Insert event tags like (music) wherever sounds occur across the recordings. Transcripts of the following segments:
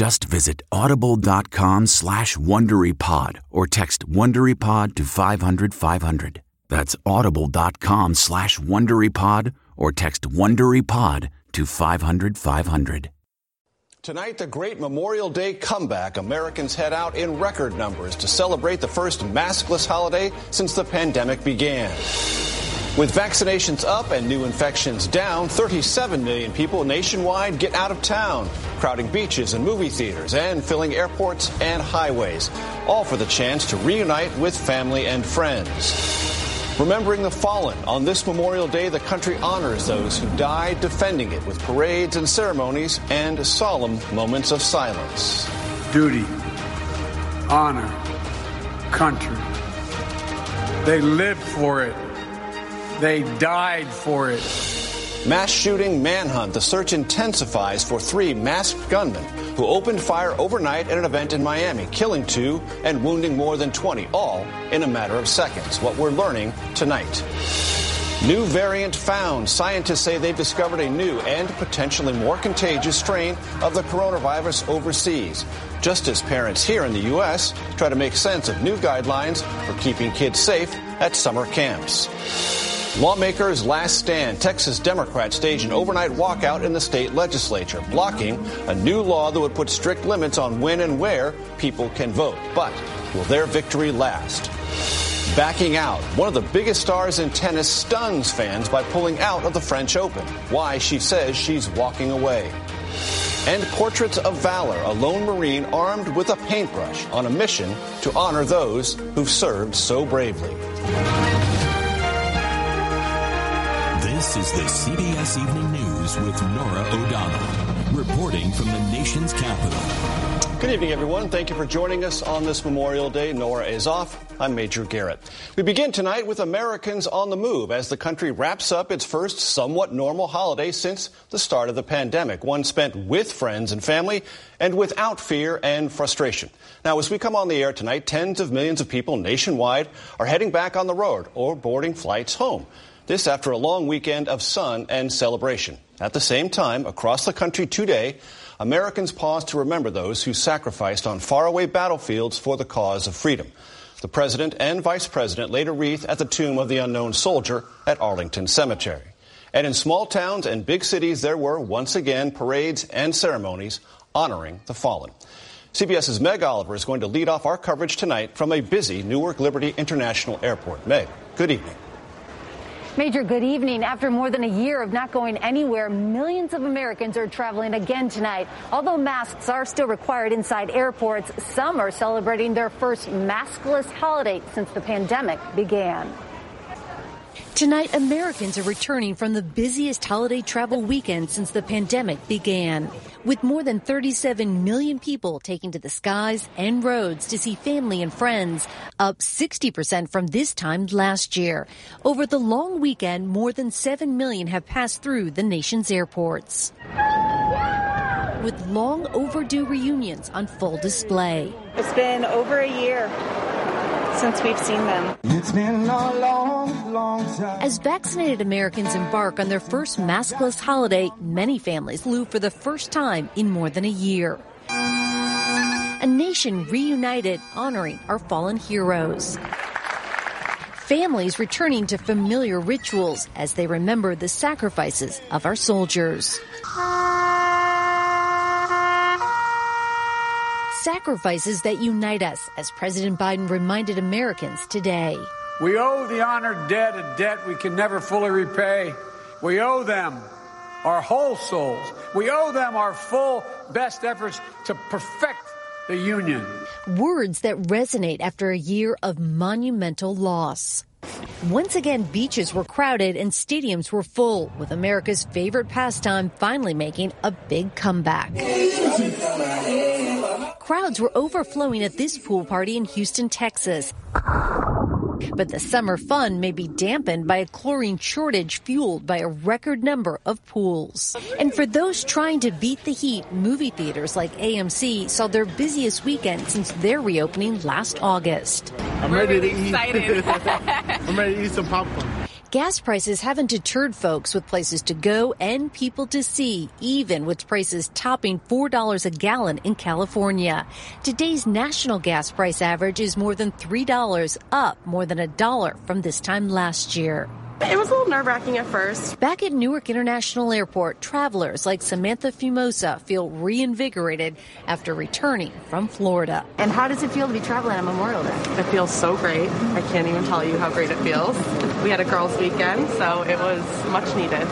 Just visit audible.com slash WonderyPod or text WonderyPod to 500, 500. That's audible.com slash WonderyPod or text WonderyPod to 500, 500. Tonight, the great Memorial Day comeback. Americans head out in record numbers to celebrate the first maskless holiday since the pandemic began. With vaccinations up and new infections down, 37 million people nationwide get out of town, crowding beaches and movie theaters and filling airports and highways, all for the chance to reunite with family and friends. Remembering the fallen, on this Memorial Day, the country honors those who died defending it with parades and ceremonies and solemn moments of silence. Duty, honor, country. They lived for it. They died for it. Mass shooting manhunt. The search intensifies for three masked gunmen who opened fire overnight at an event in Miami, killing two and wounding more than 20, all in a matter of seconds. What we're learning tonight. New variant found. Scientists say they've discovered a new and potentially more contagious strain of the coronavirus overseas. Just as parents here in the U.S. try to make sense of new guidelines for keeping kids safe at summer camps. Lawmakers' last stand. Texas Democrats stage an overnight walkout in the state legislature, blocking a new law that would put strict limits on when and where people can vote. But will their victory last? Backing out. One of the biggest stars in tennis stuns fans by pulling out of the French Open. Why she says she's walking away. And Portraits of Valor, a lone Marine armed with a paintbrush on a mission to honor those who've served so bravely. This is the CBS Evening News with Norah O'Donnell, reporting from the nation's capital. Good evening, everyone. Thank you for joining us on this Memorial Day. Norah is off. I'm Major Garrett. We begin tonight with Americans on the move as the country wraps up its first somewhat normal holiday since the start of the pandemic, one spent with friends and family and without fear and frustration. Now, as we come on the air tonight, tens of millions of people nationwide are heading back on the road or boarding flights home. This after a long weekend of sun and celebration. At the same time, across the country today, Americans pause to remember those who sacrificed on faraway battlefields for the cause of freedom. The president and vice president laid a wreath at the tomb of the unknown soldier at Arlington Cemetery. And in small towns and big cities, there were once again parades and ceremonies honoring the fallen. CBS's Meg Oliver is going to lead off our coverage tonight from a busy Newark Liberty International Airport. Meg, good evening. Major, good evening. After more than a year of not going anywhere, millions of Americans are traveling again tonight. Although masks are still required inside airports, some are celebrating their first maskless holiday since the pandemic began. Tonight, Americans are returning from the busiest holiday travel weekend since the pandemic began. With more than 37 million people taking to the skies and roads to see family and friends, up 60% from this time last year. Over the long weekend, more than 7 million have passed through the nation's airports. With long overdue reunions on full display. It's been over a year since we've seen them. It's been a long, long time. As vaccinated Americans embark on their first maskless holiday, many families flew for the first time in more than a year. A nation reunited, honoring our fallen heroes. Families returning to familiar rituals as they remember the sacrifices of our soldiers. Sacrifices that unite us, as President Biden reminded Americans today. We owe the honored dead a debt we can never fully repay. We owe them our whole souls. We owe them our full best efforts to perfect the Union. Words that resonate after a year of monumental loss. Once again, beaches were crowded and stadiums were full, with America's favorite pastime finally making a big comeback. Crowds were overflowing at this pool party in Houston, Texas. But the summer fun may be dampened by a chlorine shortage fueled by a record number of pools. And for those trying to beat the heat, movie theaters like AMC saw their busiest weekend since their reopening last August. I'm ready to eat. (laughs) I'm ready to eat some popcorn. Gas prices haven't deterred folks with places to go and people to see, even with prices topping $4 a gallon in California. Today's national gas price average is more than $3, up more than a dollar from this time last year. It was a little nerve wracking at first. Back at Newark International Airport, travelers like Samantha Fumosa feel reinvigorated after returning from Florida. And how does it feel to be traveling on Memorial Day? It feels so great. I can't even tell you how great it feels. We had a girls' weekend, so it was much needed.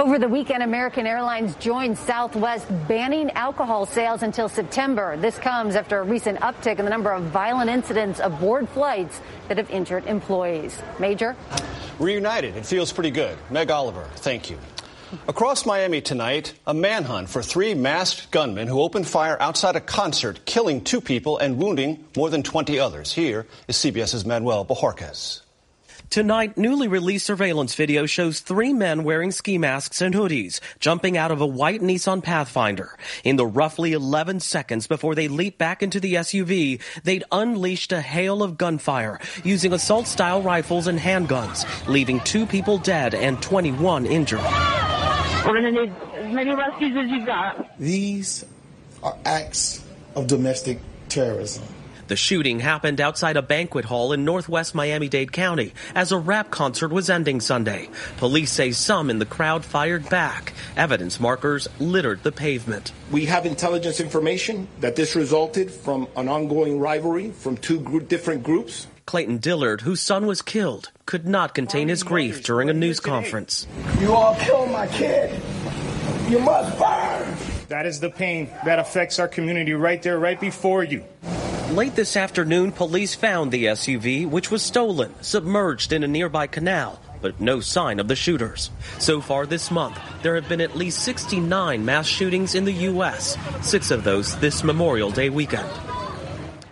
Over the weekend, American Airlines joined Southwest banning alcohol sales until September. This comes after a recent uptick in the number of violent incidents aboard flights that have injured employees. Major? Reunited. It feels pretty good. Meg Oliver, thank you. Across Miami tonight, a manhunt for three masked gunmen who opened fire outside a concert, killing two people and wounding more than 20 others. Here is CBS's Manuel Bojorquez. Tonight, newly released surveillance video shows three men wearing ski masks and hoodies jumping out of a white Nissan Pathfinder. In the roughly 11 seconds before they leaped back into the SUV, they'd unleashed a hail of gunfire using assault style rifles and handguns, leaving two people dead and 21 injured. We're going to need as many rescues as you got. These are acts of domestic terrorism. The shooting happened outside a banquet hall in northwest Miami-Dade County as a rap concert was ending Sunday. Police say some in the crowd fired back. Evidence markers littered the pavement. We have intelligence information that this resulted from an ongoing rivalry from two group, different groups. Clayton Dillard, whose son was killed, could not contain his grief during a news conference. You all killed my kid. You must burn. That is the pain that affects our community right there, right before you. Late this afternoon, police found the SUV, which was stolen, submerged in a nearby canal, but no sign of the shooters. So far this month, there have been at least 69 mass shootings in the U.S., six of those this Memorial Day weekend.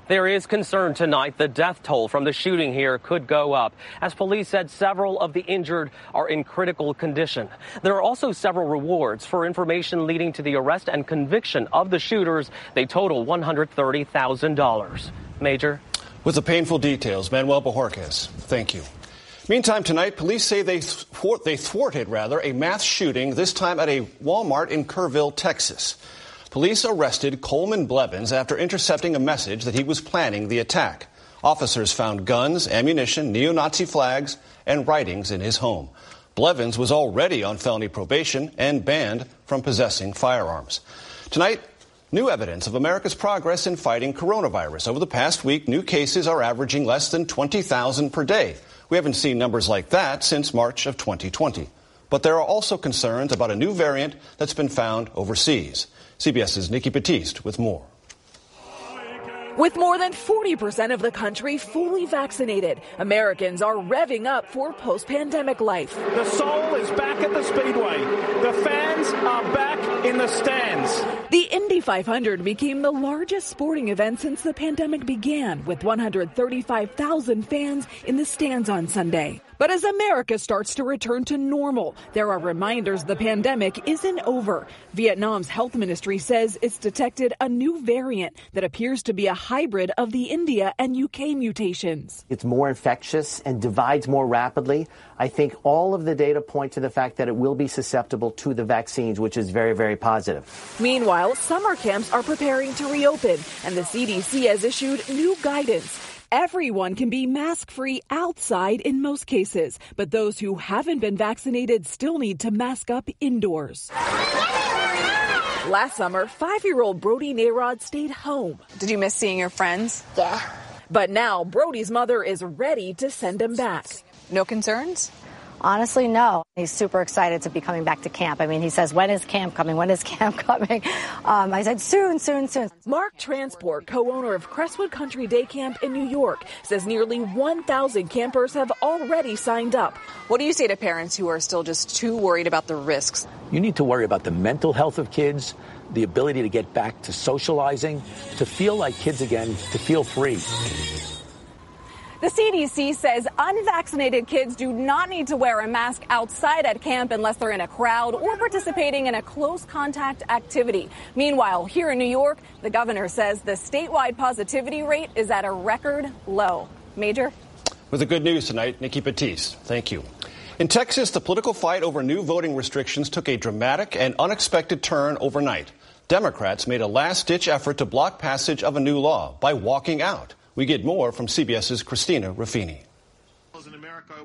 There is concern tonight the death toll from the shooting here could go up. As police said, several of the injured are in critical condition. There are also several rewards for information leading to the arrest and conviction of the shooters. They total $130,000. Major? With the painful details, Manuel Bojorquez. Thank you. Meantime, tonight, police say they, thwart, they thwarted rather a mass shooting, this time at a Walmart in Kerrville, Texas. Police arrested Coleman Blevins after intercepting a message that he was planning the attack. Officers found guns, ammunition, neo Nazi flags, and writings in his home. Blevins was already on felony probation and banned from possessing firearms. Tonight, new evidence of America's progress in fighting coronavirus. Over the past week, new cases are averaging less than 20,000 per day. We haven't seen numbers like that since March of 2020. But there are also concerns about a new variant that's been found overseas. CBS's Nikki Battiste with more. With more than 40% of the country fully vaccinated, Americans are revving up for post pandemic life. The soul is back at the Speedway. The fans are back in the stands. The Indy 500 became the largest sporting event since the pandemic began, with 135,000 fans in the stands on Sunday. But as America starts to return to normal, there are reminders the pandemic isn't over. Vietnam's health ministry says it's detected a new variant that appears to be a hybrid of the India and UK mutations. It's more infectious and divides more rapidly. I think all of the data point to the fact that it will be susceptible to the vaccines, which is very, very positive. Meanwhile, summer camps are preparing to reopen, and the CDC has issued new guidance. Everyone can be mask free outside in most cases, but those who haven't been vaccinated still need to mask up indoors. Last summer, five year old Brody Narod stayed home. Did you miss seeing your friends? Yeah. But now Brody's mother is ready to send him back. No concerns? Honestly, no. He's super excited to be coming back to camp. I mean, he says, when is camp coming? When is (laughs) camp coming? Um, I said, soon, soon, soon. Mark Transport, co-owner of Crestwood Country Day Camp in New York, says nearly 1,000 campers have already signed up. What do you say to parents who are still just too worried about the risks? You need to worry about the mental health of kids, the ability to get back to socializing, to feel like kids again, to feel free. The CDC says unvaccinated kids do not need to wear a mask outside at camp unless they're in a crowd or participating in a close contact activity. Meanwhile, here in New York, the governor says the statewide positivity rate is at a record low. Major? With the good news tonight, Nikki Battiste. Thank you. In Texas, the political fight over new voting restrictions took a dramatic and unexpected turn overnight. Democrats made a last ditch effort to block passage of a new law by walking out. We get more from CBS's Christina Ruffini.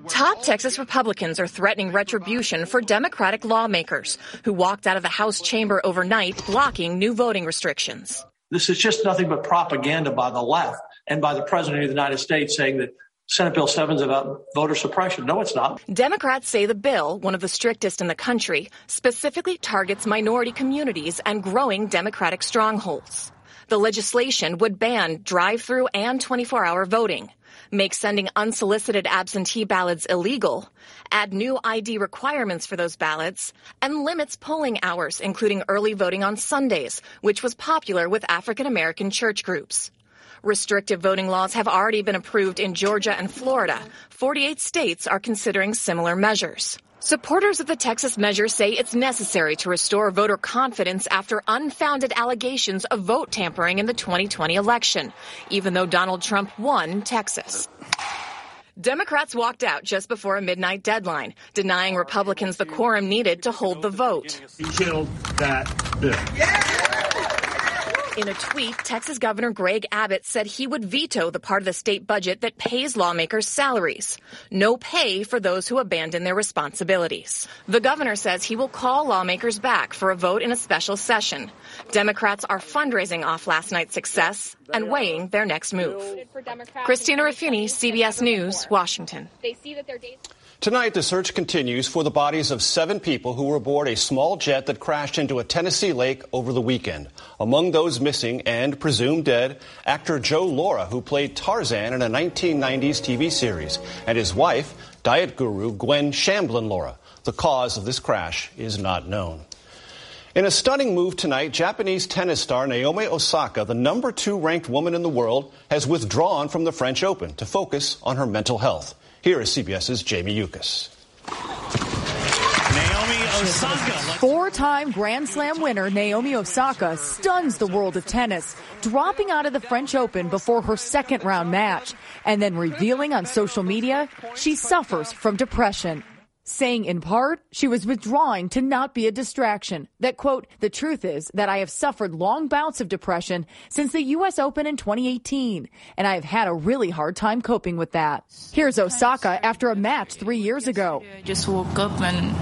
Top Texas Republicans are threatening retribution for Democratic lawmakers who walked out of the House chamber overnight blocking new voting restrictions. This is just nothing but propaganda by the left and by the President of the United States saying that Senate Bill 7 is about voter suppression. No, it's not. Democrats say the bill, one of the strictest in the country, specifically targets minority communities and growing Democratic strongholds. The legislation would ban drive-through and 24-hour voting, make sending unsolicited absentee ballots illegal, add new ID requirements for those ballots, and limits polling hours, including early voting on Sundays, which was popular with African American church groups. Restrictive voting laws have already been approved in Georgia and Florida. 48 states are considering similar measures. Supporters of the Texas measure say it's necessary to restore voter confidence after unfounded allegations of vote tampering in the 2020 election, even though Donald Trump won Texas. Democrats walked out just before a midnight deadline, denying Republicans the quorum needed to hold the vote. He killed that bill. In a tweet, Texas Governor Greg Abbott said he would veto the part of the state budget that pays lawmakers salaries. No pay for those who abandon their responsibilities. The governor says he will call lawmakers back for a vote in a special session. Democrats are fundraising off last night's success and weighing their next move. Christina Ruffini, CBS News, Washington. Tonight, the search continues for the bodies of seven people who were aboard a small jet that crashed into a Tennessee lake over the weekend. Among those missing and presumed dead, actor Joe Lara, who played Tarzan in a 1990s TV series, and his wife, diet guru Gwen Shamblin Lara. The cause of this crash is not known. In a stunning move tonight, Japanese tennis star Naomi Osaka, the number two ranked woman in the world, has withdrawn from the French Open to focus on her mental health. Here is CBS's Jamie Yuccas. Naomi Osaka. Four time Grand Slam winner Naomi Osaka stuns the world of tennis, dropping out of the French Open before her second round match, and then revealing on social media she suffers from depression. Saying in part, she was withdrawing to not be a distraction. That quote, the truth is that I have suffered long bouts of depression since the U.S. Open in 2018, and I have had a really hard time coping with that. Here's Osaka after a match three years ago. I just woke up and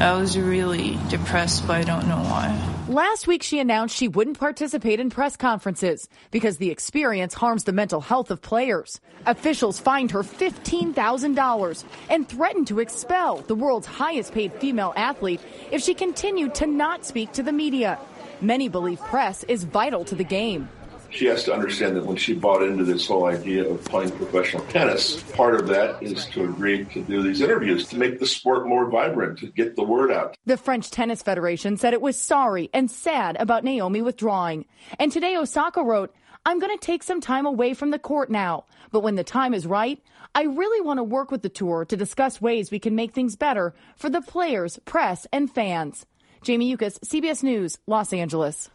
I was really depressed, but I don't know why. Last week, she announced she wouldn't participate in press conferences because the experience harms the mental health of players. Officials fined her $15,000 and threatened to expel the world's highest paid female athlete if she continued to not speak to the media. Many believe press is vital to the game. She has to understand that when she bought into this whole idea of playing professional tennis, part of that is to agree to do these interviews to make the sport more vibrant, to get the word out. The French Tennis Federation said it was sorry and sad about Naomi withdrawing. And today Osaka wrote, I'm going to take some time away from the court now, but when the time is right, I really want to work with the tour to discuss ways we can make things better for the players, press, and fans. Jamie Yuccas, CBS News, Los Angeles.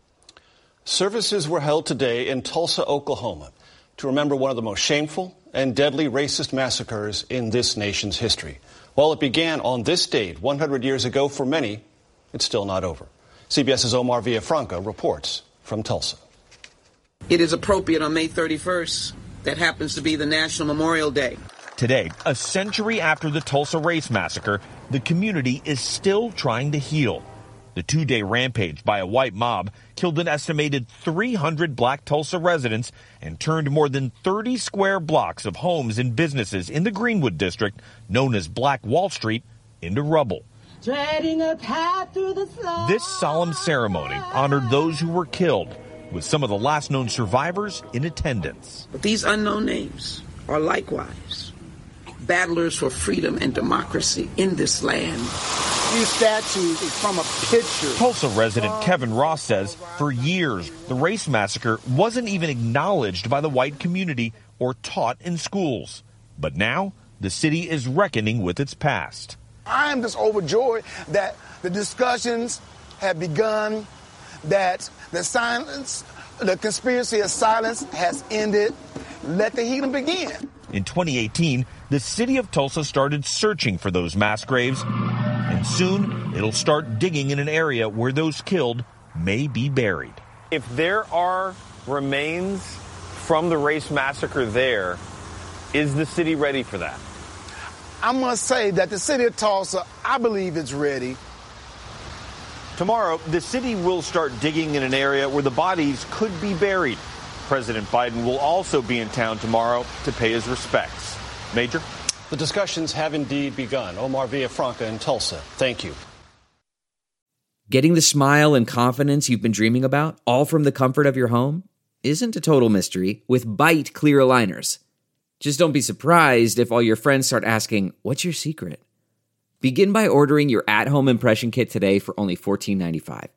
Services were held today in Tulsa, Oklahoma, to remember one of the most shameful and deadly racist massacres in this nation's history. While it began on this date 100 years ago for many, it's still not over. CBS's Omar Villafranca reports from Tulsa. It is appropriate on May 31st. That happens to be the National Memorial Day. Today, a century after the Tulsa Race Massacre, the community is still trying to heal. The two day rampage by a white mob killed an estimated 300 black Tulsa residents and turned more than 30 square blocks of homes and businesses in the Greenwood district, known as Black Wall Street, into rubble. This solemn ceremony honored those who were killed, with some of the last known survivors in attendance. But these unknown names are likewise battlers for freedom and democracy in this land. These statues from a picture. Tulsa resident Kevin Ross says for years, the race massacre wasn't even acknowledged by the white community or taught in schools. But now, the city is reckoning with its past. I am just overjoyed that the discussions have begun, that the silence, the conspiracy of silence has ended. Let the healing begin. In 2018, the city of Tulsa started searching for those mass graves, and soon it'll start digging in an area where those killed may be buried. If there are remains from the race massacre there, is the city ready for that? I must say that the city of Tulsa, I believe, is ready. Tomorrow, the city will start digging in an area where the bodies could be buried. President Biden will also be in town tomorrow to pay his respects. Major? The discussions have indeed begun. Omar Villafranca in Tulsa. Thank you. Getting the smile and confidence you've been dreaming about, all from the comfort of your home, isn't a total mystery with Byte clear aligners. Just don't be surprised if all your friends start asking, What's your secret? Begin by ordering your at home impression kit today for only $14.95.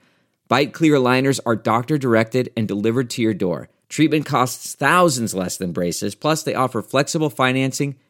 Byte clear aligners are doctor directed and delivered to your door. Treatment costs thousands less than braces, plus, they offer flexible financing,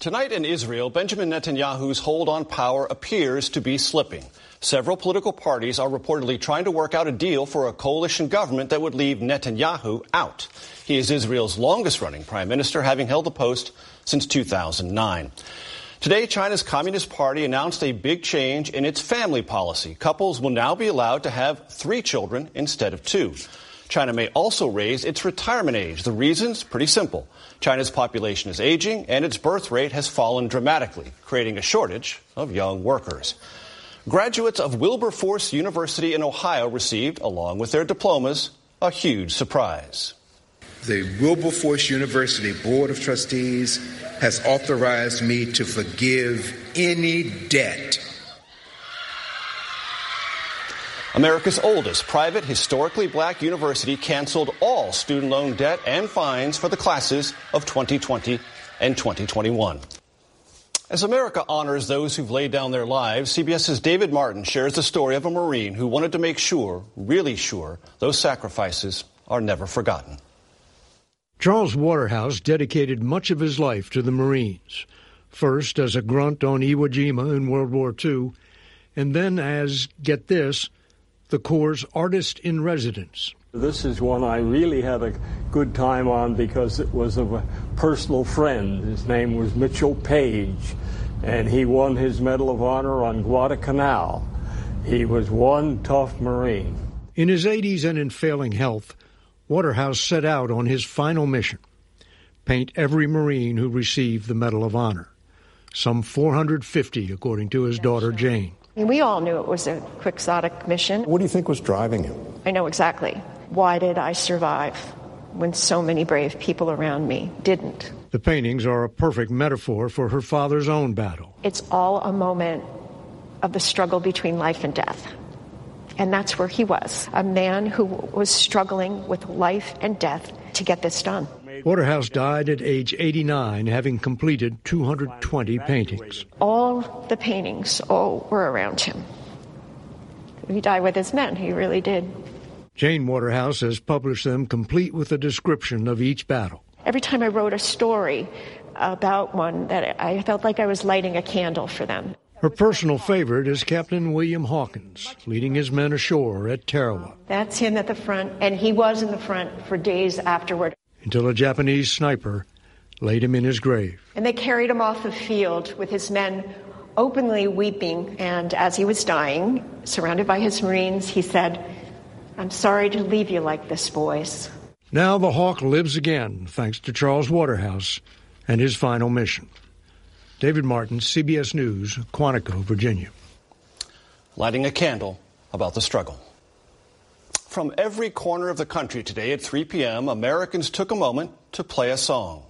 Tonight in Israel, Benjamin Netanyahu's hold on power appears to be slipping. Several political parties are reportedly trying to work out a deal for a coalition government that would leave Netanyahu out. He is Israel's longest running prime minister, having held the post since 2009. Today, China's Communist Party announced a big change in its family policy. Couples will now be allowed to have three children instead of two. China may also raise its retirement age. The reason's pretty simple. China's population is aging and its birth rate has fallen dramatically, creating a shortage of young workers. Graduates of Wilberforce University in Ohio received, along with their diplomas, a huge surprise. The Wilberforce University Board of Trustees has authorized me to forgive any debt America's oldest private historically black university canceled all student loan debt and fines for the classes of 2020 and 2021. As America honors those who've laid down their lives, CBS's David Martin shares the story of a Marine who wanted to make sure, really sure, those sacrifices are never forgotten. Charles Waterhouse dedicated much of his life to the Marines, first as a grunt on Iwo Jima in World War II, and then as, get this, the Corps' artist in residence. This is one I really had a good time on because it was of a personal friend. His name was Mitchell Paige, and he won his Medal of Honor on Guadalcanal. He was one tough Marine. In his 80s and in failing health, Waterhouse set out on his final mission paint every Marine who received the Medal of Honor. Some 450, according to his daughter Jane. We all knew it was a quixotic mission. What do you think was driving him? I know exactly. Why did I survive when so many brave people around me didn't? The paintings are a perfect metaphor for her father's own battle. It's all a moment of the struggle between life and death. And that's where he was a man who was struggling with life and death to get this done. Waterhouse died at age 89, having completed 220 paintings. All the paintings all were around him. He died with his men, he really did. Jane Waterhouse has published them complete with a description of each battle. Every time I wrote a story about one, that I felt like I was lighting a candle for them. Her personal favorite is Captain William Hawkins, leading his men ashore at Tarawa. That's him at the front, and he was in the front for days afterward. Until a Japanese sniper laid him in his grave. And they carried him off the field with his men openly weeping. And as he was dying, surrounded by his Marines, he said, I'm sorry to leave you like this, boys. Now the Hawk lives again, thanks to Charles Waterhouse and his final mission. David Martin, CBS News, Quantico, Virginia. Lighting a candle about the struggle. From every corner of the country today at 3 p.m., Americans took a moment to play a song.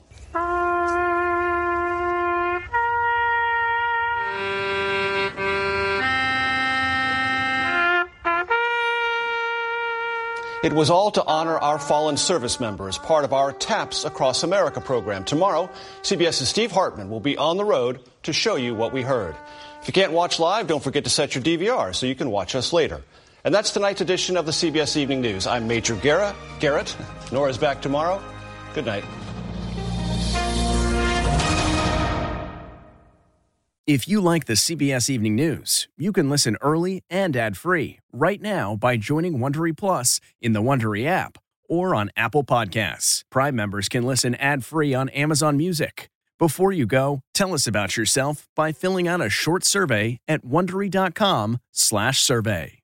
It was all to honor our fallen service members, part of our TAPS Across America program. Tomorrow, CBS's Steve Hartman will be on the road to show you what we heard. If you can't watch live, don't forget to set your DVR so you can watch us later. And that's tonight's edition of the CBS Evening News. I'm Major Garrett. Garrett. Norah's back tomorrow. Good night. If you like the CBS Evening News, you can listen early and ad-free right now by joining Wondery Plus in the Wondery app or on Apple Podcasts. Prime members can listen ad-free on Amazon Music. Before you go, tell us about yourself by filling out a short survey at wondery.com/survey.